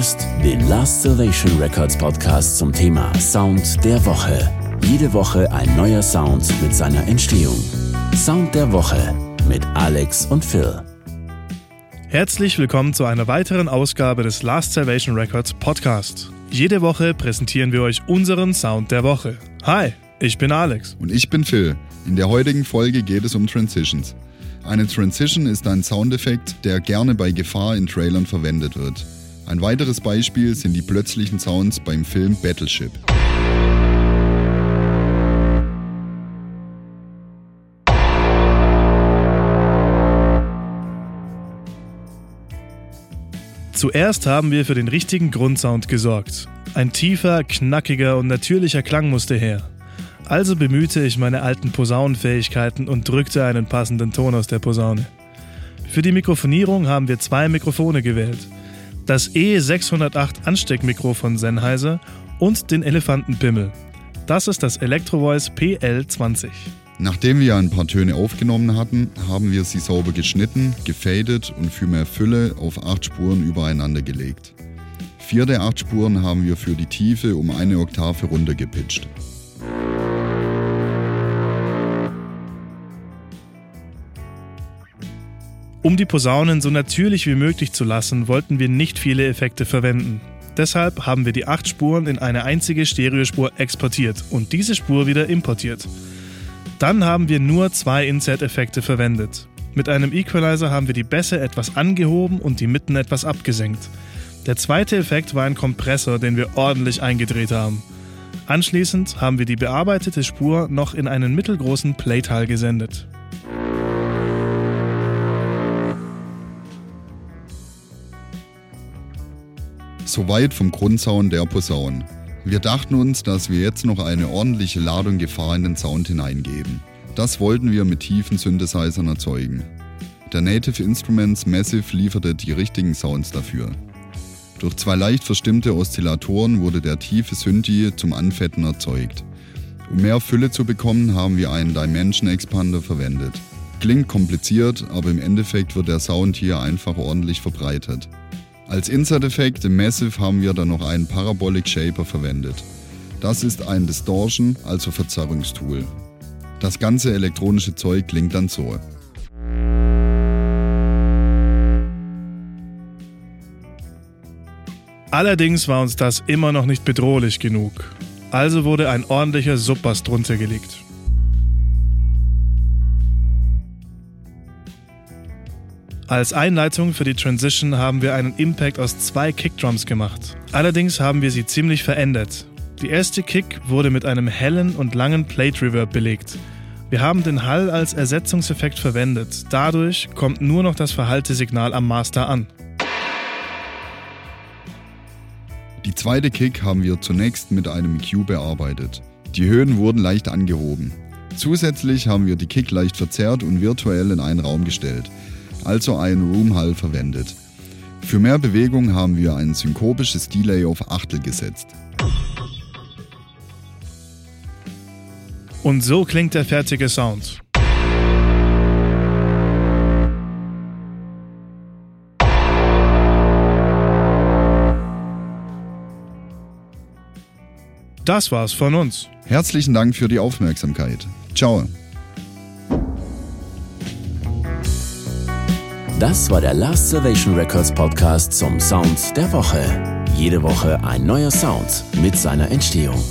hörst den Last Salvation Records Podcast zum Thema Sound der Woche. Jede Woche ein neuer Sound mit seiner Entstehung. Sound der Woche mit Alex und Phil. Herzlich willkommen zu einer weiteren Ausgabe des Last Salvation Records Podcast. Jede Woche präsentieren wir euch unseren Sound der Woche. Hi, ich bin Alex. Und ich bin Phil. In der heutigen Folge geht es um Transitions. Eine Transition ist ein Soundeffekt, der gerne bei Gefahr in Trailern verwendet wird. Ein weiteres Beispiel sind die plötzlichen Sounds beim Film Battleship. Zuerst haben wir für den richtigen Grundsound gesorgt. Ein tiefer, knackiger und natürlicher Klang musste her. Also bemühte ich meine alten Posaunenfähigkeiten und drückte einen passenden Ton aus der Posaune. Für die Mikrofonierung haben wir zwei Mikrofone gewählt. Das E608 Ansteckmikro von Sennheiser und den Elefantenpimmel. Das ist das Electrovoice PL20. Nachdem wir ein paar Töne aufgenommen hatten, haben wir sie sauber geschnitten, gefadet und für mehr Fülle auf acht Spuren übereinander gelegt. Vier der acht Spuren haben wir für die Tiefe um eine Oktave runtergepitcht. Um die Posaunen so natürlich wie möglich zu lassen, wollten wir nicht viele Effekte verwenden. Deshalb haben wir die acht Spuren in eine einzige Stereospur exportiert und diese Spur wieder importiert. Dann haben wir nur zwei Insert-Effekte verwendet. Mit einem Equalizer haben wir die Bässe etwas angehoben und die Mitten etwas abgesenkt. Der zweite Effekt war ein Kompressor, den wir ordentlich eingedreht haben. Anschließend haben wir die bearbeitete Spur noch in einen mittelgroßen Playtal gesendet. Soweit vom Grundsound der Posaune. Wir dachten uns, dass wir jetzt noch eine ordentliche Ladung Gefahr in den Sound hineingeben. Das wollten wir mit tiefen Synthesizern erzeugen. Der Native Instruments Massive lieferte die richtigen Sounds dafür. Durch zwei leicht verstimmte Oszillatoren wurde der tiefe Synthi zum Anfetten erzeugt. Um mehr Fülle zu bekommen, haben wir einen Dimension Expander verwendet. Klingt kompliziert, aber im Endeffekt wird der Sound hier einfach ordentlich verbreitet. Als Insert-Effekt im Massive haben wir dann noch einen Parabolic Shaper verwendet. Das ist ein Distortion, also Verzerrungstool. Das ganze elektronische Zeug klingt dann so. Allerdings war uns das immer noch nicht bedrohlich genug. Also wurde ein ordentlicher Subbass drunter gelegt. Als Einleitung für die Transition haben wir einen Impact aus zwei Kickdrums gemacht. Allerdings haben wir sie ziemlich verändert. Die erste Kick wurde mit einem hellen und langen Plate Reverb belegt. Wir haben den Hall als Ersetzungseffekt verwendet. Dadurch kommt nur noch das verhallte Signal am Master an. Die zweite Kick haben wir zunächst mit einem EQ bearbeitet. Die Höhen wurden leicht angehoben. Zusätzlich haben wir die Kick leicht verzerrt und virtuell in einen Raum gestellt also einen Room Hall verwendet. Für mehr Bewegung haben wir ein synkopisches Delay auf Achtel gesetzt. Und so klingt der fertige Sound. Das war's von uns. Herzlichen Dank für die Aufmerksamkeit. Ciao. Das war der Last Salvation Records Podcast zum Sound der Woche. Jede Woche ein neuer Sound mit seiner Entstehung.